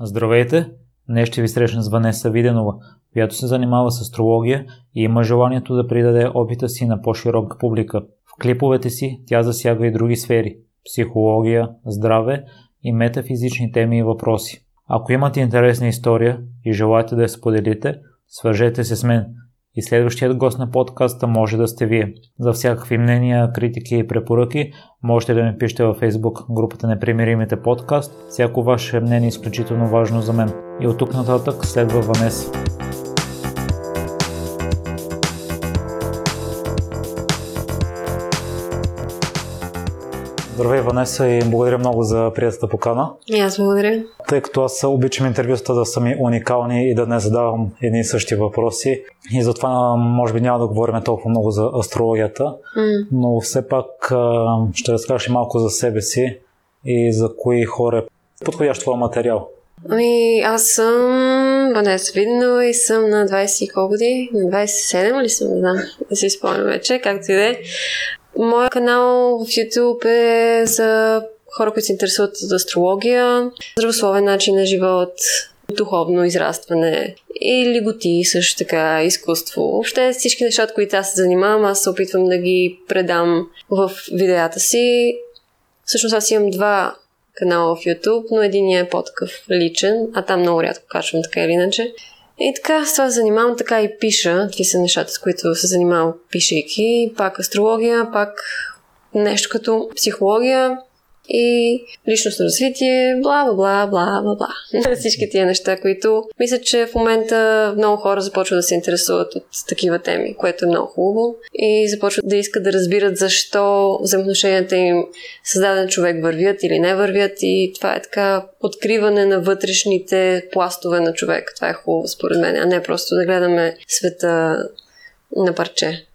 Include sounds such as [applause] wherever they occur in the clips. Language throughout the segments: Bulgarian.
Здравейте! Днес ще ви срещна с Ванеса Виденова, която се занимава с астрология и има желанието да придаде опита си на по-широка публика. В клиповете си тя засяга и други сфери – психология, здраве и метафизични теми и въпроси. Ако имате интересна история и желаете да я споделите, свържете се с мен – и следващият гост на подкаста може да сте вие. За всякакви мнения, критики и препоръки можете да ми пишете във Facebook групата Непримиримите подкаст. Всяко ваше мнение е изключително важно за мен. И от тук нататък следва Ванес. Здравей, Ванеса, и благодаря много за приятата покана. И аз благодаря. Тъй като аз обичам интервюста да са ми уникални и да не задавам едни и същи въпроси. И затова може би няма да говорим толкова много за астрологията, mm. но все пак ще разкажеш малко за себе си и за кои хора е подходящ твоя материал. Ами, аз съм Ванеса Видно и съм на 20 колко години? На 27 ли съм? Не знам, да си спомням вече, както и да е. Моят канал в YouTube е за хора, които се интересуват от астрология, здравословен начин на живот, духовно израстване и лиготи, също така изкуство. Въобще всички неща, които аз се занимавам, аз се опитвам да ги предам в видеята си. Всъщност аз имам два канала в YouTube, но един е по-такъв личен, а там много рядко качвам така или иначе. И така, с това се занимавам, така и пиша. Това са нещата, с които се занимавам пишейки. Пак астрология, пак нещо като психология и личностно развитие, бла, бла, бла, бла, бла, бла. [laughs] Всички тия неща, които мисля, че в момента много хора започват да се интересуват от такива теми, което е много хубаво и започват да искат да разбират защо взаимоотношенията им с даден човек вървят или не вървят и това е така откриване на вътрешните пластове на човек. Това е хубаво според мен, а не просто да гледаме света на парче.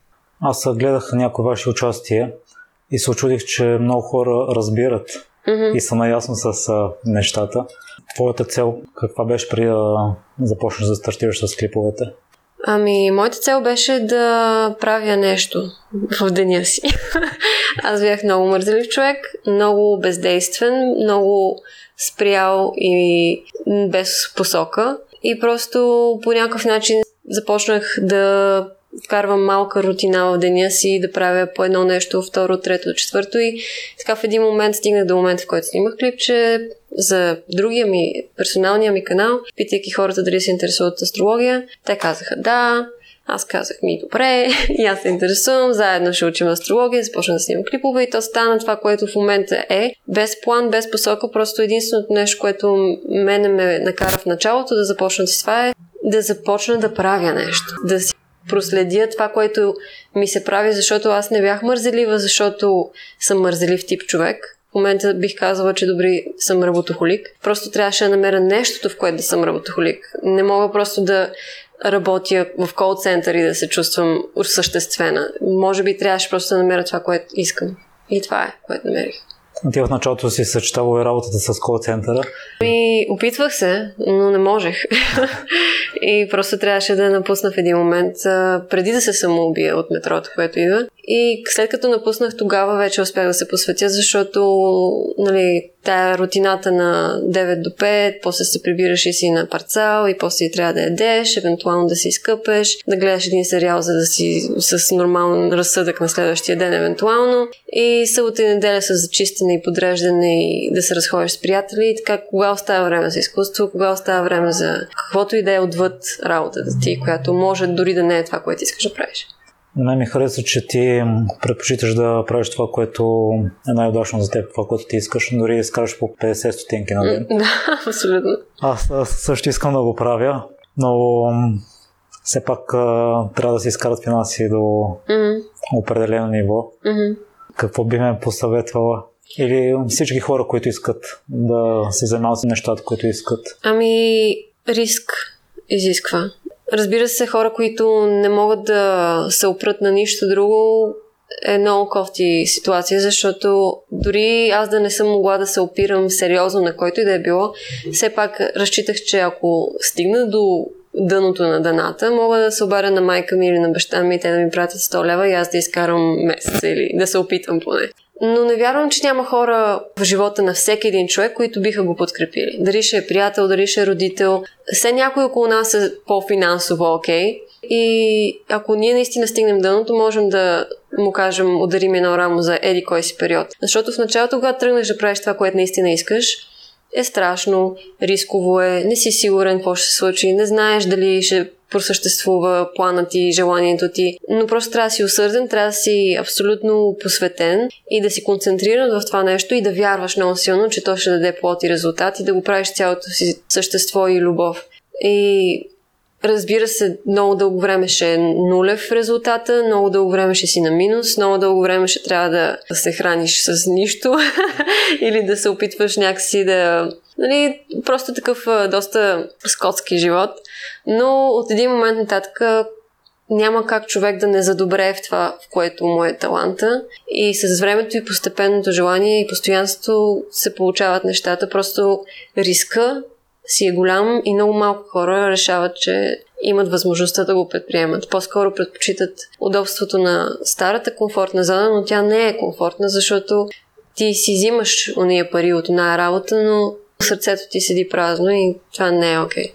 Аз гледах някои ваши участия и се очудих, че много хора разбират mm-hmm. и са наясно с а, нещата. Твоята цел каква беше преди да започнеш да стартираш с клиповете? Ами, моята цел беше да правя нещо в деня си. [laughs] Аз бях много мързелив човек, много бездействен, много спрял и без посока. И просто по някакъв начин започнах да вкарвам малка рутина в деня си, да правя по едно нещо, второ, трето, четвърто и така в един момент стигнах до момента, в който снимах клипче за другия ми, персоналния ми канал, питайки хората дали се интересуват астрология. Те казаха да, аз казах ми добре, [laughs] и аз се интересувам, заедно ще учим астрология, започна да снимам клипове и то стана това, което в момента е. Без план, без посока, просто единственото нещо, което мене ме накара в началото да започна с това е да започна да правя нещо. Да си проследя това, което ми се прави, защото аз не бях мързелива, защото съм мързелив тип човек. В момента бих казала, че добри съм работохолик. Просто трябваше да намеря нещото, в което да съм работохолик. Не мога просто да работя в кол център и да се чувствам осъществена. Може би трябваше просто да намеря това, което искам. И това е, което намерих. Ти в началото си съчетава и работата с кол центъра. И опитвах се, но не можех. [laughs] и просто трябваше да напусна в един момент, преди да се самоубия от метрото, което идва. И след като напуснах, тогава вече успях да се посветя, защото нали, тая рутината на 9 до 5, после се прибираш и си на парцал и после трябва да ядеш, евентуално да си изкъпеш, да гледаш един сериал, за да си с нормален разсъдък на следващия ден, евентуално. И събота и неделя с зачистене и подреждане и да се разходиш с приятели. И така, кога остава време за изкуство, кога остава време за каквото и да е отвъд работата ти, която може дори да не е това, което искаш да правиш. На ми харесва, че ти предпочиташ да правиш това, което е най-удачно за теб, това, което ти искаш, дори изкараш по 50 стотинки на ден. Да, [laughs] абсолютно. Аз, аз също искам да го правя, но все пак трябва да се изкарат финанси до mm-hmm. определено ниво. Mm-hmm. Какво би ме посъветвала? Или всички хора, които искат да се занимават с нещата, които искат? Ами, риск изисква. Разбира се, хора, които не могат да се опрат на нищо друго, е много кофти ситуация, защото дори аз да не съм могла да се опирам сериозно на който и да е било, все пак разчитах, че ако стигна до дъното на дъната, мога да се обаря на майка ми или на баща ми и те да ми пратят 100 лева и аз да изкарам месец или да се опитам поне. Но не вярвам, че няма хора в живота на всеки един човек, които биха го подкрепили. Дали ще е приятел, дали ще е родител. Все някой около нас е по-финансово окей. Okay. И ако ние наистина стигнем дъното, можем да му кажем, ударим едно рамо за еди кой си период. Защото в началото, когато тръгнеш да правиш това, което наистина искаш, е страшно, рисково е, не си сигурен какво ще се случи, не знаеш дали ще просъществува планът ти, желанието ти, но просто трябва да си усърден, трябва да си абсолютно посветен и да си концентриран в това нещо и да вярваш много силно, че то ще даде плод и резултат и да го правиш цялото си същество и любов. И Разбира се, много дълго време ще е нулев резултата, много дълго време ще си на минус, много дълго време ще трябва да се храниш с нищо [laughs] или да се опитваш някакси да... Нали, просто такъв доста скотски живот. Но от един момент нататък няма как човек да не задобре в това, в което му е таланта. И с времето и постепенното желание и постоянство се получават нещата. Просто риска си е голям и много малко хора решават, че имат възможността да го предприемат. По-скоро предпочитат удобството на старата комфортна зона, но тя не е комфортна, защото ти си взимаш уния пари от една работа, но сърцето ти седи празно и това не е окей. Okay.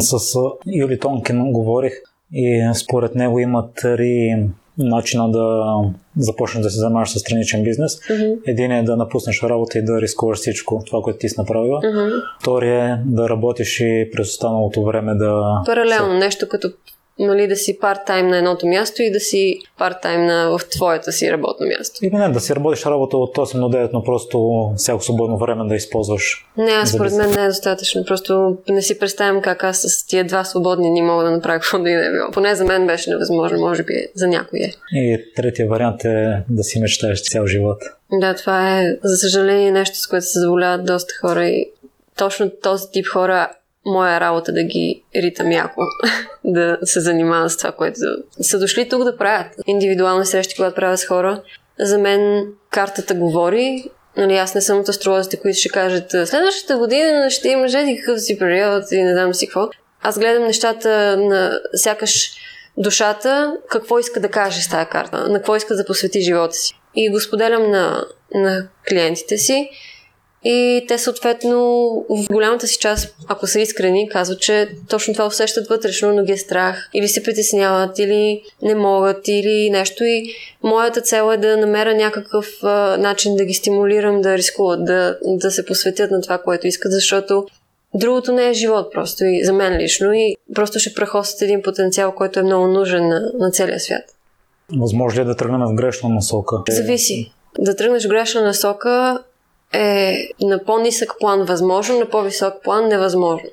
С Юли Тонкин говорих и според него има три начина да започнеш да се занимаваш с страничен бизнес. Mm-hmm. Един е да напуснеш работа и да рискуваш всичко това, което ти си направила. Mm-hmm. Втори е да работиш и през останалото време да... Паралелно, нещо като нали, да си парт-тайм на едното място и да си парт-тайм на, в твоето си работно място. И не, да си работиш работа от 8 до 9, но просто всяко свободно време да използваш. Не, аз според мен не е достатъчно. Просто не си представям как аз с тия два свободни ни мога да направя каквото и да е било. Поне за мен беше невъзможно, може би за някой е. И третия вариант е да си мечтаеш цял живот. Да, това е, за съжаление, нещо, с което се задоволяват доста хора и точно този тип хора моя работа да ги ритам яко, [laughs] да се занимавам с това, което са дошли тук да правят. Индивидуални срещи, когато правя с хора. За мен картата говори. Нали, аз не съм от астролозите, които ще кажат следващата година ще имаш еди какъв си период и не знам си какво. Аз гледам нещата на сякаш душата, какво иска да каже с тази карта, на какво иска да посвети живота си. И го споделям на, на клиентите си и те съответно в голямата си част, ако са искрени, казват, че точно това усещат вътрешно, но ги е страх. Или се притесняват, или не могат, или нещо. И моята цел е да намеря някакъв а, начин да ги стимулирам да рискуват, да, да се посветят на това, което искат, защото другото не е живот просто и за мен лично и просто ще прехосят един потенциал, който е много нужен на, на целия свят. Възможно ли е да тръгнем в грешна насока? Зависи. Да тръгнеш в грешна насока е на по-нисък план възможно, на по-висок план невъзможно.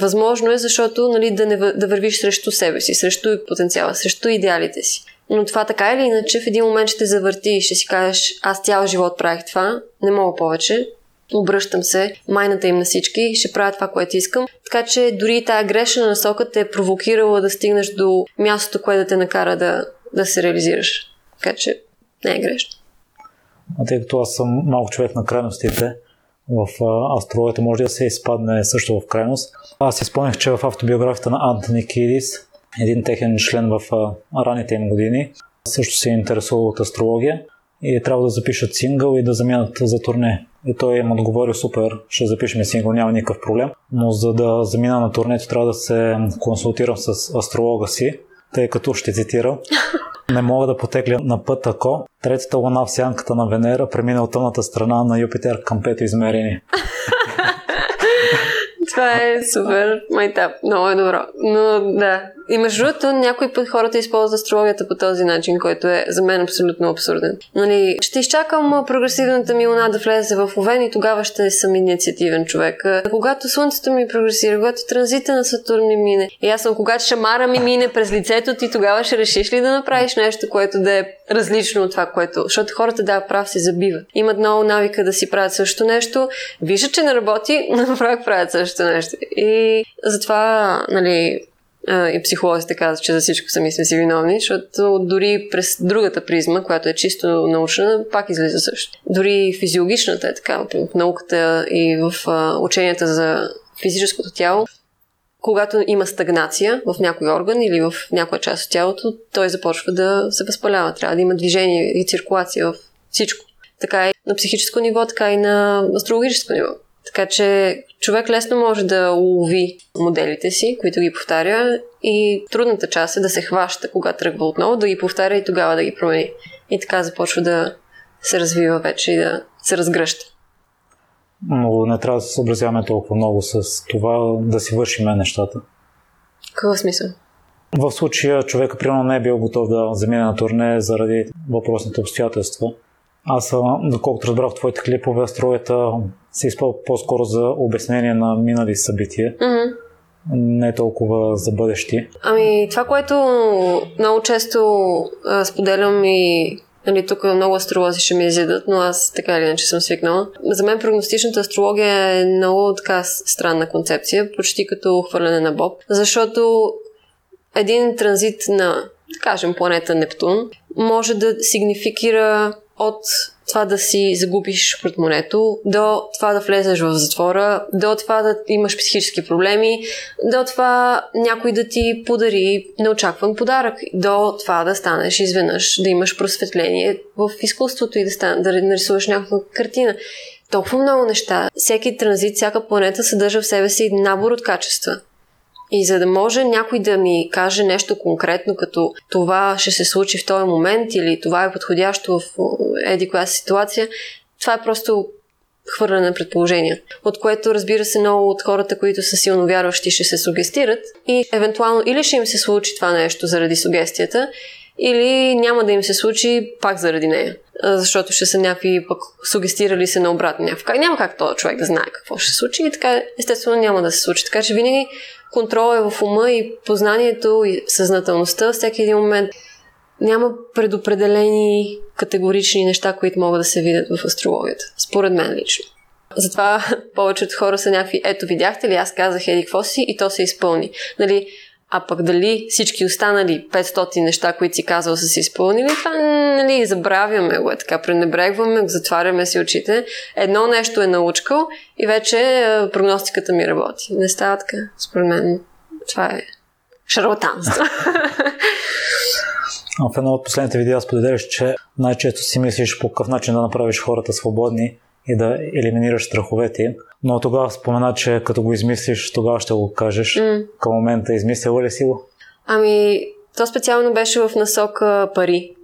Възможно е, защото нали, да, не, да вървиш срещу себе си, срещу потенциала, срещу идеалите си. Но това така или иначе в един момент ще завърти и ще си кажеш, аз цял живот правих това, не мога повече, обръщам се, майната им на всички, ще правя това, което искам. Така че дори тази грешна насока те е провокирала да стигнеш до мястото, което да те накара да, да се реализираш. Така че не е грешно. Тъй като аз съм малко човек на крайностите, в астрологията може да се изпадне също в крайност. Аз си спомнях, че в автобиографията на Антони Кидис, един техен член в ранните им години, също се е интересувал от астрология и трябва да запишат сингъл и да заминат за турне. И той им отговорил супер, ще запишем сингъл, няма никакъв проблем. Но за да замина на турнето трябва да се консултирам с астролога си, тъй като ще цитирам. [laughs] Не мога да потекля на път, ако третата луна в сянката на Венера премина от тъмната страна на Юпитер към пето измерение. Това е супер майтап. Много е добро. Но да. И между другото, някой път хората използват астрологията по този начин, който е за мен абсолютно абсурден. Нали, ще изчакам прогресивната ми луна да влезе в Овен и тогава ще съм инициативен човек. Когато Слънцето ми прогресира, когато транзита на Сатурн ми мине, и аз съм когато шамара ми мине през лицето ти, тогава ще решиш ли да направиш нещо, което да е различно от това, което... Защото хората, да, прав се забиват. Имат много навика да си правят също нещо, виждат, че не работи, [laughs] но пак правят също нещо. И затова, нали, и психолозите казват, че за всичко сами сме си виновни, защото дори през другата призма, която е чисто научна, пак излиза също. Дори физиологичната е така, в науката и в ученията за физическото тяло, когато има стагнация в някой орган или в някоя част от тялото, той започва да се възпалява. Трябва да има движение и циркулация в всичко. така и на психическо ниво, така и на астрологическо ниво. Така че човек лесно може да улови моделите си, които ги повтаря и трудната част е да се хваща, когато тръгва отново, да ги повтаря и тогава да ги промени. И така започва да се развива вече и да се разгръща. Но не трябва да се съобразяваме толкова много с това да си вършиме нещата. Какъв смисъл? В случая човека примерно не е бил готов да замине на турне заради въпросните обстоятелства. Аз, доколкото разбрах твоите клипове, строята се използва по-скоро за обяснение на минали събития. Mm-hmm. Не толкова за бъдещи. Ами, това, което много често а, споделям и Нали, тук много астролози ще ми изядат, но аз така или иначе съм свикнала. За мен прогностичната астрология е много така странна концепция, почти като хвърляне на боб, защото един транзит на, кажем, планета Нептун може да сигнификира от това да си загубиш портмонето, до това да влезеш в затвора, до това да имаш психически проблеми, до това някой да ти подари неочакван подарък, до това да станеш изведнъж, да имаш просветление в изкуството и да, стан, да нарисуваш някаква картина. Толкова много неща. Всеки транзит, всяка планета съдържа в себе си набор от качества. И за да може някой да ми каже нещо конкретно, като това ще се случи в този момент или това е подходящо в еди коя ситуация, това е просто хвърляне на предположения. От което, разбира се, много от хората, които са силно вярващи, ще се сугестират и евентуално или ще им се случи това нещо заради сугестията, или няма да им се случи пак заради нея. Защото ще са някакви пък сугестирали се на обратно. Няма как този човек да знае какво ще се случи и така естествено няма да се случи. Така че винаги контрол е в ума и познанието и съзнателността всеки един момент. Няма предопределени категорични неща, които могат да се видят в астрологията. Според мен лично. Затова [laughs] повечето хора са някакви, ето видяхте ли, аз казах еди какво си и то се изпълни. Нали, а пък дали всички останали 500 неща, които си казал, са си изпълнили, това нали, забравяме го, е така пренебрегваме, затваряме си очите. Едно нещо е научкал и вече е, прогностиката ми работи. Не става така, според мен. Това е шарлатанство. [laughs] В едно от последните видеа споделяш, че най-често си мислиш по какъв начин да направиш хората свободни и да елиминираш страховете им. Но тогава спомена, че като го измислиш, тогава ще го кажеш. Mm. Към момента измислила ли си го? Ами, то специално беше в насока пари.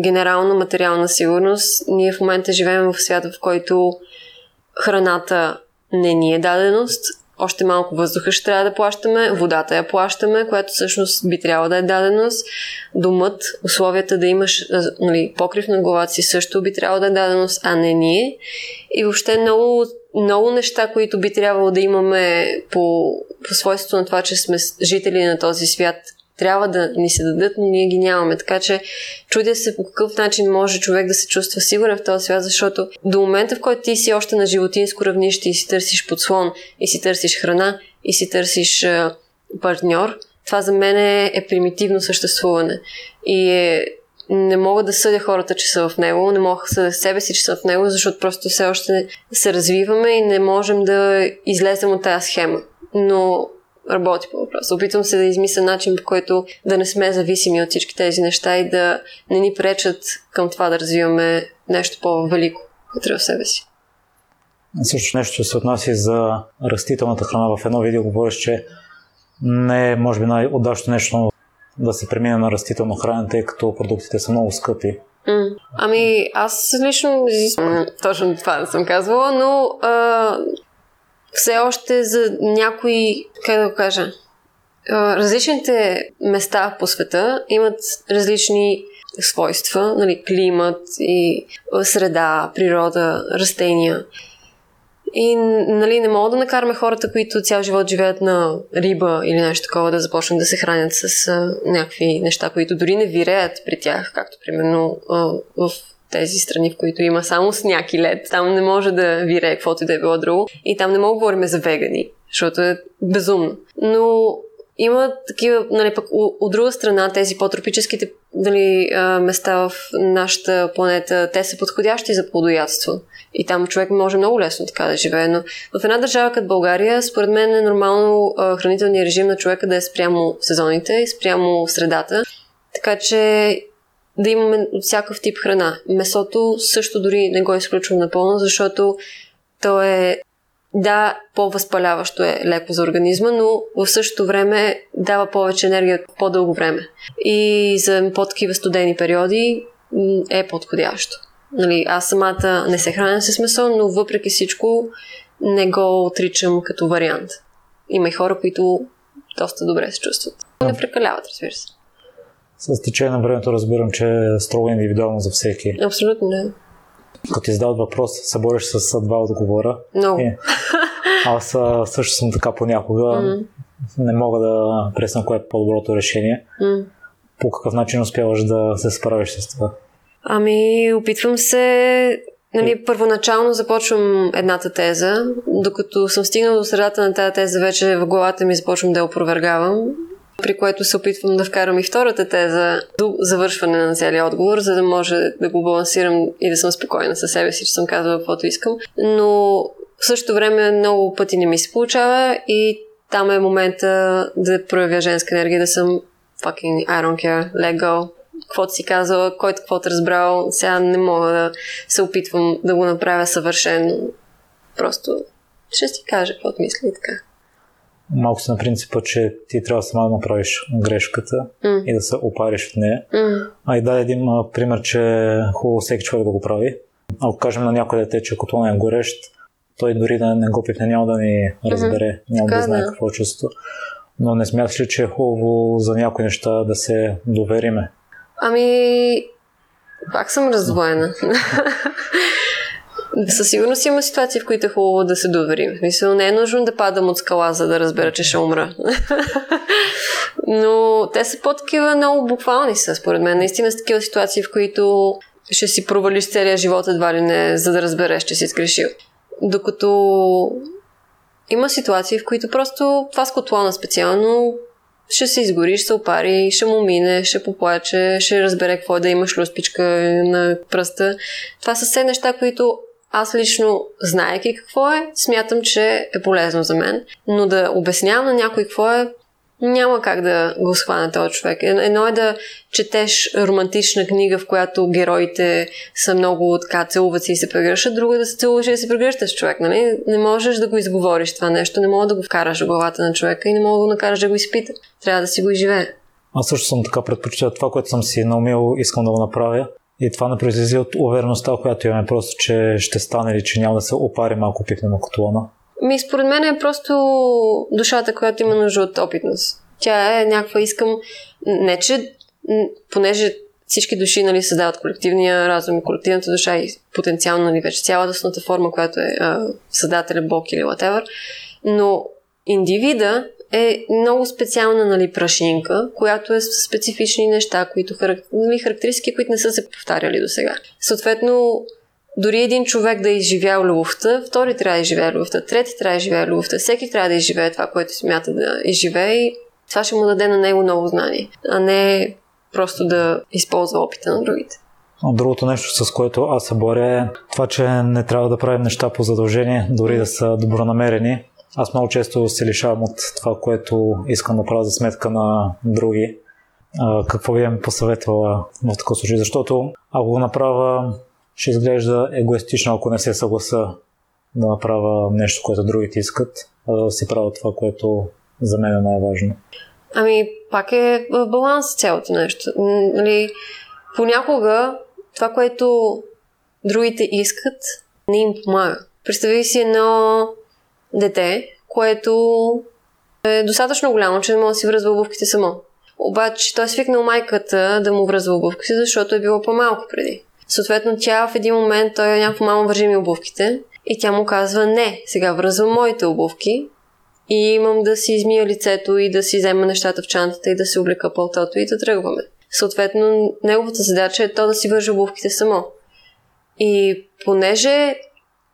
Генерална материална сигурност. Ние в момента живеем в свят, в който храната не ни е даденост, още малко въздуха ще трябва да плащаме, водата я плащаме, която всъщност би трябвало да е даденост. Домът, условията да имаш нали, покрив на главата си също би трябвало да е даденост, а не ние. И въобще много, много неща, които би трябвало да имаме по, по свойството на това, че сме жители на този свят – трябва да ни се дадат, но ние ги нямаме. Така че чудя се по какъв начин може човек да се чувства сигурен в този свят, защото до момента, в който ти си още на животинско равнище и си търсиш подслон, и си търсиш храна, и си търсиш партньор, това за мен е, е примитивно съществуване. И е, не мога да съдя хората, че са в него, не мога да съдя себе си, че са в него, защото просто все още се развиваме и не можем да излезем от тази схема. Но работи по въпроса. Опитвам се да измисля начин, по който да не сме зависими от всички тези неща и да не ни пречат към това да развиваме нещо по-велико вътре в себе си. Също нещо се отнася за растителната храна. В едно видео говориш, че не е, може би, най-удачно нещо да се премине на растително хранене, тъй като продуктите са много скъпи. Mm. Ами, аз лично точно това не съм казвала, но а, все още за някои, как да го кажа, различните места по света имат различни свойства, нали, климат и среда, природа, растения. И нали, не мога да накараме хората, които цял живот живеят на риба или нещо такова, да започнат да се хранят с а, някакви неща, които дори не виреят при тях, както примерно а, в тези страни, в които има само сняг и лед. Там не може да вирее каквото и да е било друго. И там не мога да говорим за вегани, защото е безумно. Но има такива, нали, пък от друга страна, тези по-тропическите нали, места в нашата планета, те са подходящи за плодоядство. И там човек може много лесно така да живее. Но в една държава като България, според мен е нормално хранителният режим на човека да е спрямо сезоните и спрямо средата. Така че да имаме всякакъв тип храна. Месото също дори не го изключвам напълно, защото то е да, по-възпаляващо е леко за организма, но в същото време дава повече енергия по-дълго време. И за по-такива студени периоди е подходящо. Нали, аз самата не се храня с месо, но въпреки всичко не го отричам като вариант. Има и хора, които доста добре се чувстват. Не прекаляват, разбира се. С течение на времето разбирам, че е строго индивидуално за всеки. Абсолютно не. Като ти задават въпрос, се бориш с два отговора. Много. И, аз също съм така понякога. Mm. Не мога да пресна кое е по-доброто решение. Mm. По какъв начин успяваш да се справиш с това? Ами, опитвам се Нали, първоначално започвам едната теза, докато съм стигнала до средата на тази теза, вече в главата ми започвам да я опровергавам, при което се опитвам да вкарам и втората теза до завършване на целият отговор, за да може да го балансирам и да съм спокойна със себе си, че съм казала каквото искам. Но в същото време много пъти не ми се получава и там е момента да проявя женска енергия, да съм fucking I don't care, let go, каквото си казала, който каквото разбрал. Сега не мога да се опитвам да го направя съвършено. Просто ще си кажа каквото мисля и така. Малко си на принципа, че ти трябва сама да направиш грешката mm. и да се опариш от нея. Mm. А и даде един а, пример, че е хубаво всеки човек да го прави. Ако кажем на някой дете, че котлон е горещ, той дори да не го пипне, няма да ни разбере, mm-hmm. няма така, да знае да. какво чувство. Но не смяташ ли, че е хубаво за някои неща да се довериме? Ами, пак съм раздвоена. [laughs] Със сигурност има ситуации, в които е хубаво да се доверим. Мисля, не е нужно да падам от скала, за да разбера, че ще умра. [laughs] Но те са по-такива много буквални са, според мен. Наистина са такива ситуации, в които ще си провалиш целия живот едва ли не, за да разбереш, че си сгрешил. Докато има ситуации, в които просто това с котлона специално ще се изгори, ще се опари, ще му мине, ще поплаче, ще разбере какво е да имаш люспичка на пръста. Това са все неща, които аз лично, знаеки какво е, смятам, че е полезно за мен. Но да обяснявам на някой какво е, няма как да го схване този човек. Едно е да четеш романтична книга, в която героите са много така целуват се и се прегръщат, друго е да се целуваш и да се прегръщаш човек. Нали? Не можеш да го изговориш това нещо, не мога да го вкараш в главата на човека и не мога да го накараш да го изпита. Трябва да си го изживее. Аз също съм така предпочитал това, което съм си наумил, искам да го направя. И това не произлезе от увереността, която имаме просто, че ще стане или че няма да се опари малко пипнем котлона. Ми, според мен е просто душата, която има нужда от опитност. Тя е някаква, искам, не че, понеже всички души нали, създават колективния разум и колективната душа и потенциално нали, вече цялата форма, която е а, създателя, Бог или whatever, но индивида е много специална нали, прашинка, която е с специфични неща, които нали, характеристики, които не са се повтаряли до сега. Съответно, дори един човек да е изживял любовта, втори трябва да изживее любовта, трети трябва да изживее любовта, всеки трябва да изживее това, което смята да изживее и това ще му даде на него ново знание, а не просто да използва опита на другите. Другото нещо, с което аз се боря е това, че не трябва да правим неща по задължение, дори да са добронамерени. Аз много често се лишавам от това, което искам да правя за сметка на други. А, какво ви им посъветвала в такъв случай? Защото ако го направя ще изглежда егоистично, ако не се съгласа да направя нещо, което другите искат, а да си правя това, което за мен е най-важно. Ами, пак е в баланс цялото нещо. Нали, понякога това, което другите искат, не им помага. Представи си едно дете, което е достатъчно голямо, че не може да си връзва обувките само. Обаче той е свикнал майката да му връзва обувките, защото е било по-малко преди. Съответно, тя в един момент, той е някакво мамо, вържи ми обувките. И тя му казва, не, сега връзвам моите обувки и имам да си измия лицето и да си взема нещата в чантата и да се облека пълтото и да тръгваме. Съответно, неговата задача е то да си вържи обувките само. И понеже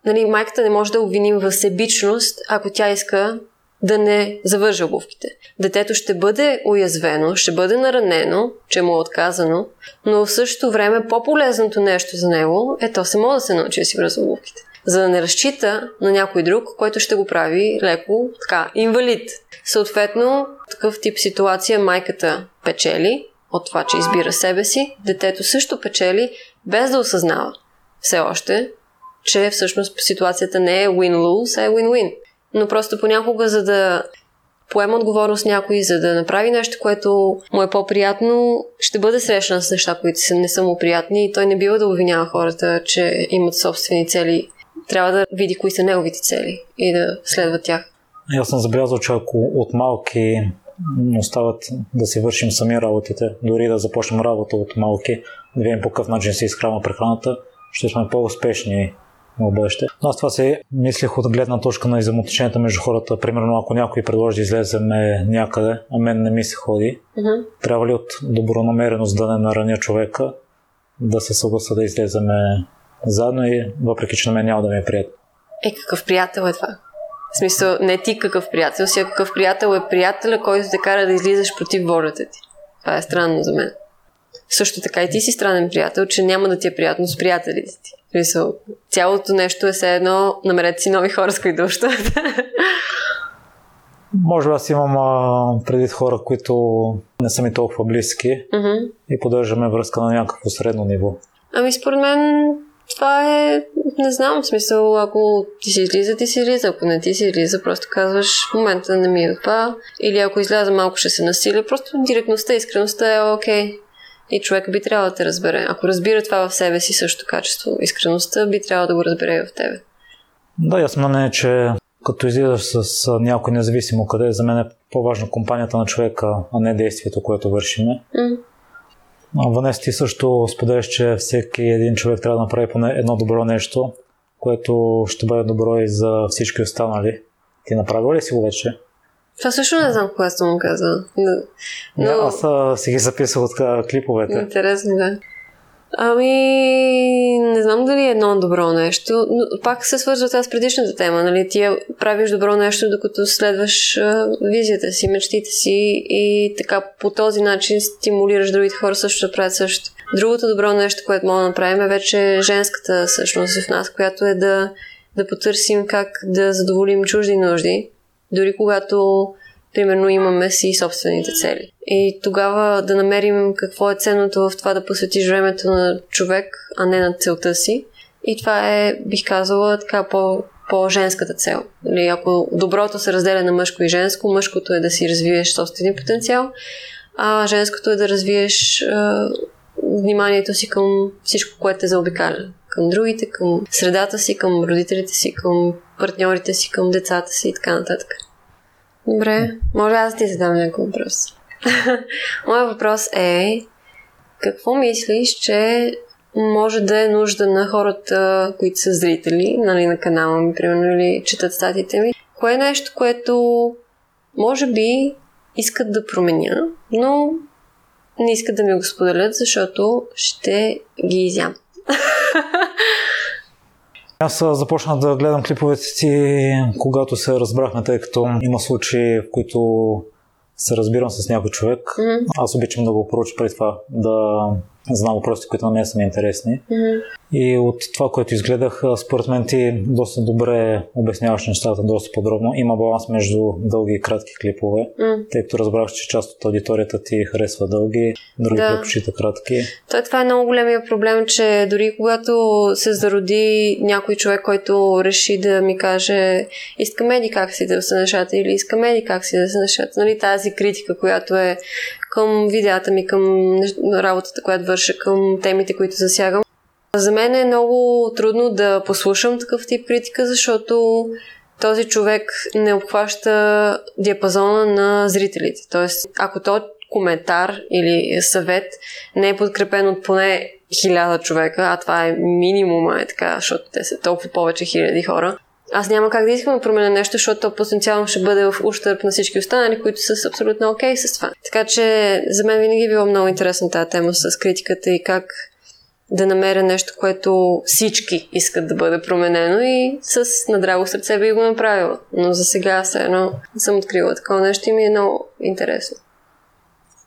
нали, майката не може да обвиним в себичност, ако тя иска да не завържа обувките. Детето ще бъде уязвено, ще бъде наранено, че му е отказано, но в същото време по-полезното нещо за него е то само да се научи да си връзва обувките. За да не разчита на някой друг, който ще го прави леко така, инвалид. Съответно, такъв тип ситуация майката печели от това, че избира себе си, детето също печели, без да осъзнава все още, че всъщност ситуацията не е win-lose, а е win-win. Но просто понякога, за да поема отговорност някой, за да направи нещо, което му е по-приятно, ще бъде срещан с неща, които не са му приятни и той не бива да обвинява хората, че имат собствени цели. Трябва да види кои са неговите цели и да следва тях. Аз съм забелязал, че ако от малки остават да си вършим сами работите, дори да започнем работа от малки, да видим по какъв начин се изхранва прехраната, ще сме по-успешни в бъдеще. Но аз това си мислех от гледна точка на взаимоотношенията между хората. Примерно, ако някой предложи да излезем някъде, а мен не ми се ходи, uh-huh. трябва ли от добронамереност да не нараня човека, да се съгласа да излеземе заедно и въпреки, че на мен няма да ми е приятно. Е, какъв приятел е това? В смисъл, не ти какъв приятел си, а какъв приятел е приятеля, който те кара да излизаш против волята ти. Това е странно за мен. Също така и ти си странен приятел, че няма да ти е приятно с приятелите ти. Смисъл, цялото нещо е все едно, намерете си нови хора, с които общувате. Може би аз имам а, предвид хора, които не са ми толкова близки mm-hmm. и поддържаме връзка на някакво средно ниво. Ами според мен това е, не знам, в смисъл, ако ти си излиза, ти си излиза, ако не ти си излиза, просто казваш, в момента не ми е това, или ако изляза малко ще се насиля, просто директността, искреността е окей. Okay. И човек би трябвало да те разбере. Ако разбира това в себе си също качество, искреността, би трябвало да го разбере и в тебе. Да, ясно не е, че като излизаш с някой независимо къде, за мен е по-важна компанията на човека, а не действието, което вършиме. Mm. Ванес, ти също споделяш, че всеки един човек трябва да направи поне едно добро нещо, което ще бъде добро и за всички останали. Ти направил ли си го вече? Това също не знам кога съм му казала. Но... Не, аз а, си ги записах от клиповете. Интересно, да. Ами, не знам дали е едно добро нещо, но пак се свързва това с предишната тема, нали? Ти правиш добро нещо, докато следваш а, визията си, мечтите си и така по този начин стимулираш другите хора също да правят също. Другото добро нещо, което мога да направим е вече женската същност в нас, която е да, да потърсим как да задоволим чужди нужди, дори когато примерно имаме си собствените цели. И тогава да намерим какво е ценното в това да посветиш времето на човек, а не на целта си. И това е, бих казала, така по, по-женската цел. Или нали, ако доброто се разделя на мъжко и женско, мъжкото е да си развиеш собствения потенциал, а женското е да развиеш а, вниманието си към всичко, което те заобикаля. Към другите, към средата си, към родителите си, към партньорите си, към децата си и така нататък. Добре, може аз да ти задам някой въпрос. [laughs] Моят въпрос е какво мислиш, че може да е нужда на хората, които са зрители, нали, на канала ми, примерно, или четат статите ми. Кое е нещо, което може би искат да променя, но не искат да ми го споделят, защото ще ги изям. [laughs] Аз започнах да гледам клиповете си, когато се разбрахме, тъй като има случаи, в които се разбирам с някой човек. Mm-hmm. Аз обичам да го проуча преди това, да знам въпросите, които на мен са ми интересни. Mm-hmm. И от това, което изгледах, според мен ти доста добре обясняваш нещата, доста подробно. Има баланс между дълги и кратки клипове, mm. тъй като разбрах, че част от аудиторията ти харесва дълги, други да. предпочита кратки. Той това е много големия проблем, че дори когато се зароди някой човек, който реши да ми каже искаме ли как си да се нещата или искаме ли как си да се нещата, нали тази критика, която е към видеята ми, към работата, която върша, към темите, които засягам. За мен е много трудно да послушам такъв тип критика, защото този човек не обхваща диапазона на зрителите. Тоест, ако то коментар или съвет не е подкрепен от поне хиляда човека, а това е минимума, е така, защото те са толкова повече хиляди хора, аз няма как да искам да променя нещо, защото то потенциално ще бъде в ущърп на всички останали, които са абсолютно окей okay с това. Така че за мен винаги е било много интересна тази тема с критиката и как да намеря нещо, което всички искат да бъде променено и с надраго сърце би го направила. Но за сега все едно съм открила такова нещо и ми е много интересно.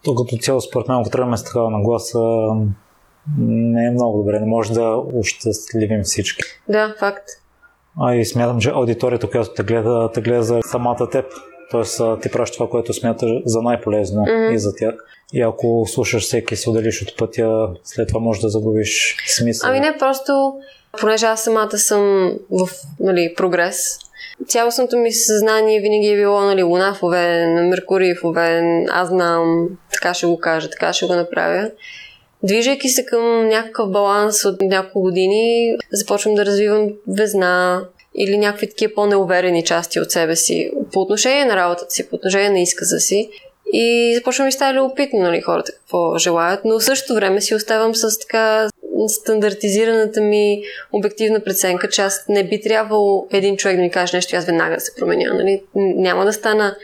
То като цяло, според мен, ако тръгваме с такава нагласа, не е много добре. Не може да ощастливим всички. Да, факт. А и смятам, че аудиторията, която те гледа, те гледа за самата теб. Тоест, ти правиш това, което смяташ за най-полезно mm-hmm. и за тях. И ако слушаш всеки се отделиш от пътя, след това можеш да загубиш смисъл. Ами не, просто понеже аз самата съм в нали, прогрес, цялостното ми съзнание винаги е било нали, Луна в Овен, Меркурий в Овен, аз знам, така ще го кажа, така ще го направя. Движейки се към някакъв баланс от няколко години, започвам да развивам везна или някакви такива по-неуверени части от себе си по отношение на работата си, по отношение на изказа си. И започвам ми става любопитно, нали, хората какво желаят, но в същото време си оставам с така стандартизираната ми обективна преценка, че аз не би трябвало един човек да ми каже нещо и аз веднага да се променя. Нали? Няма да стана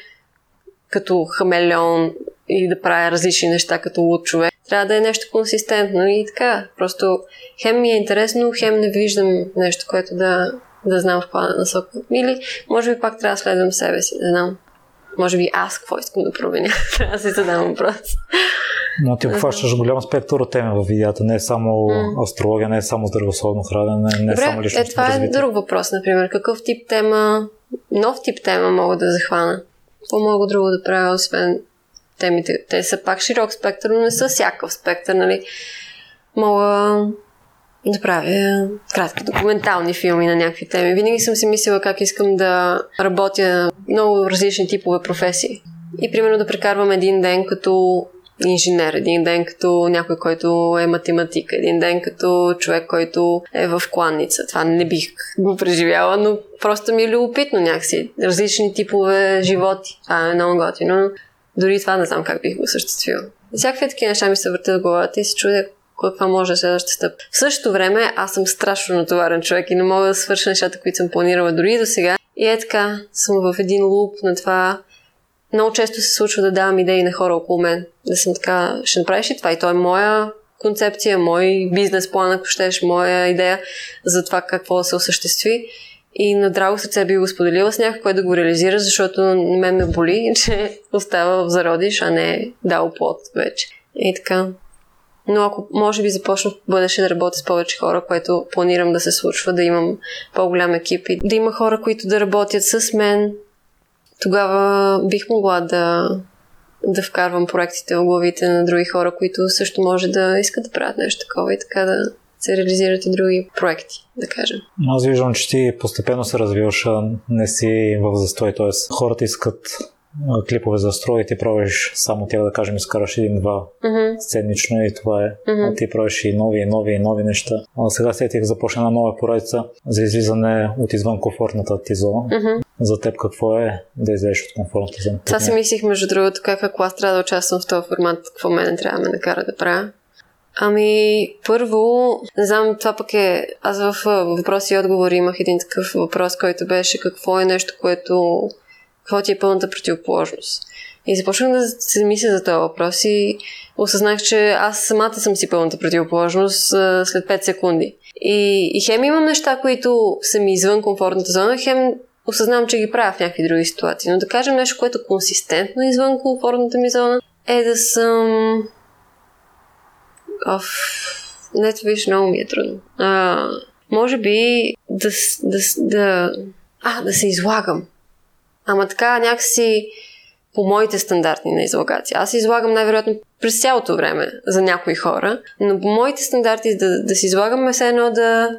като хамелеон и да правя различни неща като луд човек. Трябва да е нещо консистентно и така. Просто хем ми е интересно, хем не виждам нещо, което да, да знам в плана насока. Или може би пак трябва да следвам себе си, да знам. Може би аз какво искам да променя. [laughs] трябва да си задам въпрос. Но ти обхващаш голям спектър от теми в видеята. Не е само mm. астрология, не е само здравословно хранене, не е само лично. Е, това е друг въпрос, например. Какъв тип тема, нов тип тема мога да захвана? Какво мога друго да правя, освен темите? Те са пак широк спектър, но не са всякакъв спектър, нали? Мога да правя кратки документални филми на някакви теми. Винаги съм си мислила как искам да работя много различни типове професии. И примерно да прекарвам един ден като инженер, един ден като някой, който е математик, един ден като човек, който е в кланница. Това не бих го преживяла, но просто ми е любопитно някакси. Различни типове животи. Това е много готино. Дори това не знам как бих го осъществила. Всякакви такива неща ми се въртят в главата и се чудя каква може да следваща стъп. В същото време аз съм страшно натоварен човек и не мога да свърша нещата, които съм планирала дори и до сега. И е така, съм в един луп на това много често се случва да давам идеи на хора около мен. Да съм така, ще направиш ли това? И то е моя концепция, мой бизнес план, ако щеш, моя идея за това какво да се осъществи. И на драго сърце би го споделила с някой, да го реализира, защото мен ме боли, [laughs] че остава в зародиш, а не дал плод вече. И така. Но ако може би започна в бъдеще да работя с повече хора, което планирам да се случва, да имам по-голям екип и да има хора, които да работят с мен, тогава бих могла да, да вкарвам проектите в главите на други хора, които също може да искат да правят нещо такова и така да се реализират и други проекти, да кажем. Аз виждам, че ти постепенно се развиваш, не си в застой, т.е. хората искат клипове за строй и ти правиш само тях, да кажем, изкараш един-два mm-hmm. сценично и това е. Mm-hmm. А ти правиш и нови, и нови, и нови неща. А сега сетих започна една нова поредица за излизане от извън комфортната ти зона. Mm-hmm. За теб какво е да излезеш от комфортната зона? Това си мислих, между другото, как ако аз трябва да участвам в този формат, какво мене трябва да ме накара да правя. Ами, първо, не знам, това пък е... Аз в въпроси и отговори имах един такъв въпрос, който беше какво е нещо, което какво ти е пълната противоположност. И започнах да се мисля за този въпрос и осъзнах, че аз самата съм си пълната противоположност след 5 секунди. И, и хем имам неща, които са ми извън комфортната зона, хем осъзнавам, че ги правя в някакви други ситуации. Но да кажем нещо, което е консистентно извън комфортната ми зона, е да съм... Оф, това виж, много ми е трудно. А, може би да, да, да, а, да се излагам. Ама така някакси по моите стандарти на излагация. Аз излагам най-вероятно през цялото време за някои хора, но по моите стандарти да, да си излагам е все едно да,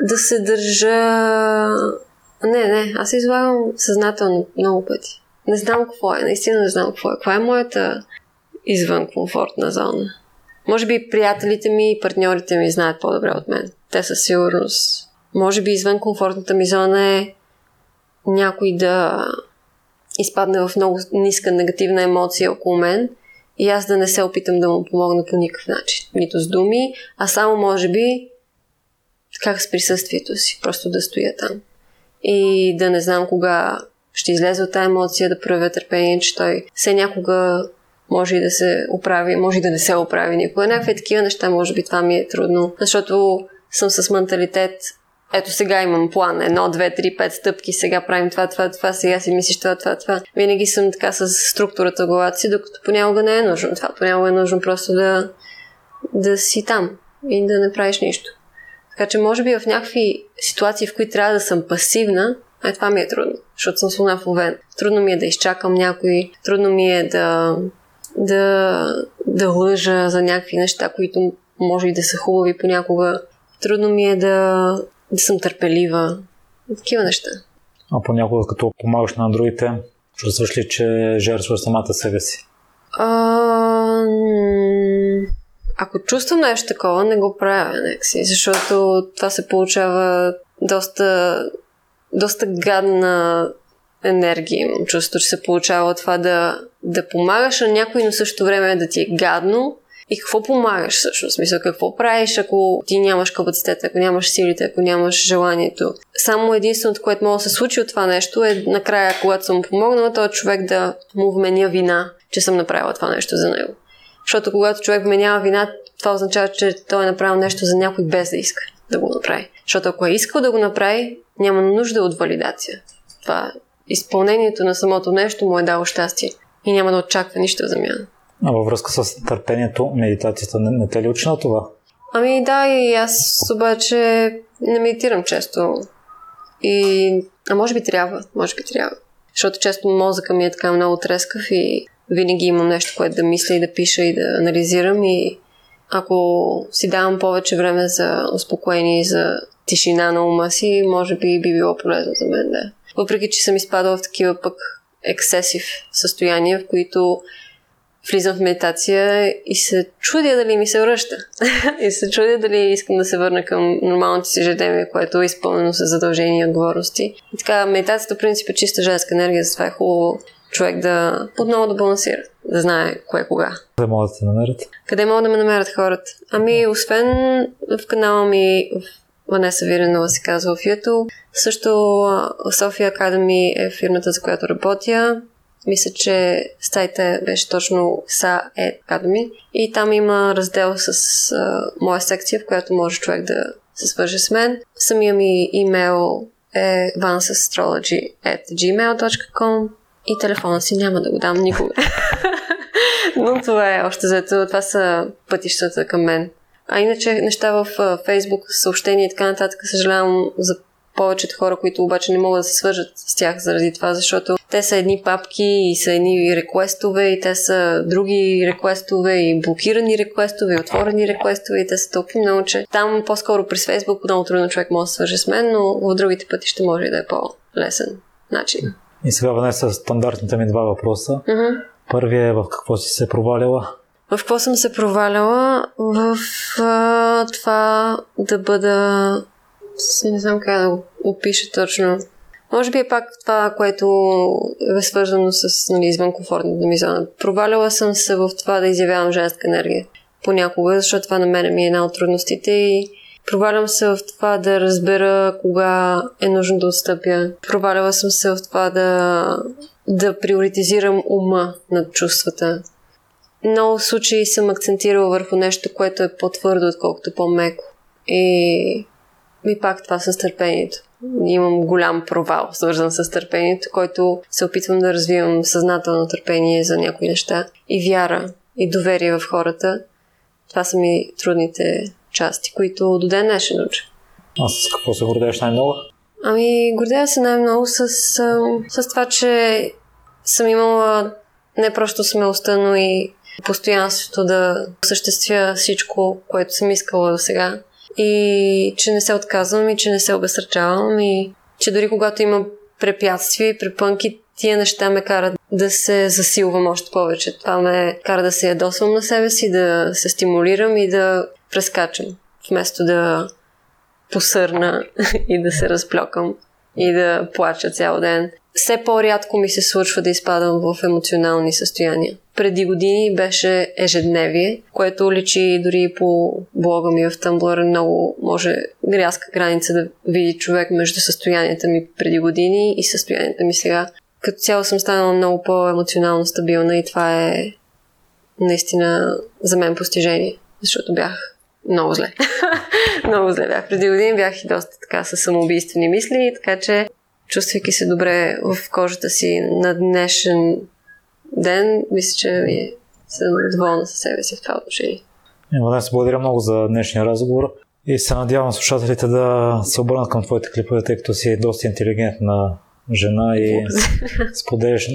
да се държа... Не, не, аз излагам съзнателно много пъти. Не знам какво е, наистина не знам какво е. Каква е моята извън комфортна зона? Може би приятелите ми и партньорите ми знаят по-добре от мен. Те със сигурност. Може би извън комфортната ми зона е някой да изпадне в много ниска негативна емоция около мен и аз да не се опитам да му помогна по никакъв начин. Нито с думи, а само може би как с присъствието си, просто да стоя там. И да не знам кога ще излезе от тази емоция, да проявя търпение, че той все някога може и да се оправи, може и да не се оправи никога. Някакви такива неща, може би това ми е трудно, защото съм с менталитет ето сега имам план, едно, две, три, пет стъпки, сега правим това, това, това, сега си мислиш това, това, това. Винаги съм така с структурата главата си, докато понякога не е нужно това. Понякога е нужно просто да, да си там и да не правиш нищо. Така че може би в някакви ситуации, в които трябва да съм пасивна, е това ми е трудно. защото съм слона в овен. Трудно ми е да изчакам някой, трудно ми е да, да, да лъжа за някакви неща, които може и да са хубави понякога. Трудно ми е да, да съм търпелива. Такива неща. А понякога, като помагаш на другите, чувстваш ли, че жертваш самата себе си? А, ако чувствам нещо такова, не го правя някакси, защото това се получава доста, доста гадна енергия. Имам чувство, че се получава това да, да помагаш на някой, но също време да ти е гадно. И какво помагаш всъщност? Мисля, какво правиш, ако ти нямаш капацитет, ако нямаш силите, ако нямаш желанието? Само единственото, което може да се случи от това нещо е накрая, когато съм помогнала, този човек да му вменя вина, че съм направила това нещо за него. Защото когато човек вменява вина, това означава, че той е направил нещо за някой без да иска да го направи. Защото ако е искал да го направи, няма нужда от валидация. Това изпълнението на самото нещо му е дало щастие и няма да очаква нищо в замяна. А във връзка с търпението, медитацията не, не те ли учи на това? Ами да, и аз обаче не медитирам често. И... А може би трябва, може би трябва. Защото често мозъка ми е така много трескав и винаги имам нещо, което да мисля и да пиша и да анализирам и ако си давам повече време за успокоение и за тишина на ума си, може би би било полезно за мен, да. Въпреки, че съм изпадала в такива пък ексесив състояния, в които влизам в медитация и се чудя дали ми се връща. [laughs] и се чудя дали искам да се върна към нормалното си ежедневие, което е изпълнено с задължения и отговорности. И така, медитацията, в принцип, е чиста женска енергия, затова е хубаво човек да отново да балансира, да знае кое кога. Къде могат да се намерят? Къде могат да ме намерят хората? Ами, освен в канала ми в Ванеса Виренова се казва в YouTube. Също София Академи е фирмата, за която работя. Мисля, че сайта беше точно SA Academy. И там има раздел с а, моя секция, в която може човек да се свърже с мен. Самия ми имейл е vansastrology.gmail.com и телефона си няма да го дам никога. [laughs] Но това е още заето. Това са пътищата към мен. А иначе неща в Фейсбук, съобщения и така нататък, съжалявам за повечето хора, които обаче не могат да се свържат с тях заради това, защото те са едни папки и са едни реквестове и те са други реквестове и блокирани реквестове и отворени реквестове и те са толкова много, че там по-скоро през Фейсбук много трудно човек може да се свържи с мен, но в другите пъти ще може да е по-лесен начин. И сега внеса стандартните ми два въпроса. Mm-hmm. Първият е в какво си се провалила? В какво съм се проваляла? В а, това да бъда... Не знам как да го опиша точно. Може би е пак това, което е свързано с нали, извън ми зона. Проваляла съм се в това да изявявам женска енергия. Понякога, защото това на мен ми е една от трудностите и Провалям се в това да разбера кога е нужно да отстъпя. Проваляла съм се в това да, да приоритизирам ума над чувствата. Много случаи съм акцентирала върху нещо, което е по-твърдо, отколкото по-меко. И, и пак това с търпението. Имам голям провал, свързан с търпението, който се опитвам да развивам съзнателно търпение за някои неща. И вяра, и доверие в хората. Това са ми трудните части, които до ден днешен уча. А с какво се гордееш най-много? Ами, гордея се най-много с, с, с това, че съм имала не просто смелостта, но и постоянството да осъществя всичко, което съм искала до сега. И че не се отказвам и че не се обесърчавам и че дори когато има препятствия и препънки, тия неща ме карат да се засилвам още повече. Това ме кара да се ядосвам на себе си, да се стимулирам и да прескачам, вместо да посърна [laughs] и да се разплюкам и да плача цял ден. Все по-рядко ми се случва да изпадам в емоционални състояния. Преди години беше ежедневие, което личи дори по блога ми в Tumblr. Много може рязка граница да види човек между състоянията ми преди години и състоянията ми сега. Като цяло съм станала много по-емоционално стабилна и това е наистина за мен постижение, защото бях много зле. [laughs] много зле бях. Преди години бях и доста така с самоубийствени мисли, така че чувствайки се добре в кожата си на днешен ден, мисля, че ми съм доволна със себе си в това отношение. Има се благодаря много за днешния разговор и се надявам слушателите да се обърнат към твоите клипове, тъй като си доста интелигентна жена и споделяш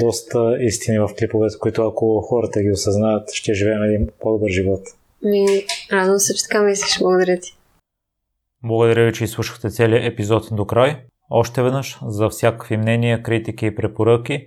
доста истини в клиповете, които ако хората ги осъзнаят, ще живеем един по-добър живот. Ми, радвам се, че така мислиш. Благодаря ти. Благодаря ви, че изслушахте целият епизод до край. Още веднъж, за всякакви мнения, критики и препоръки,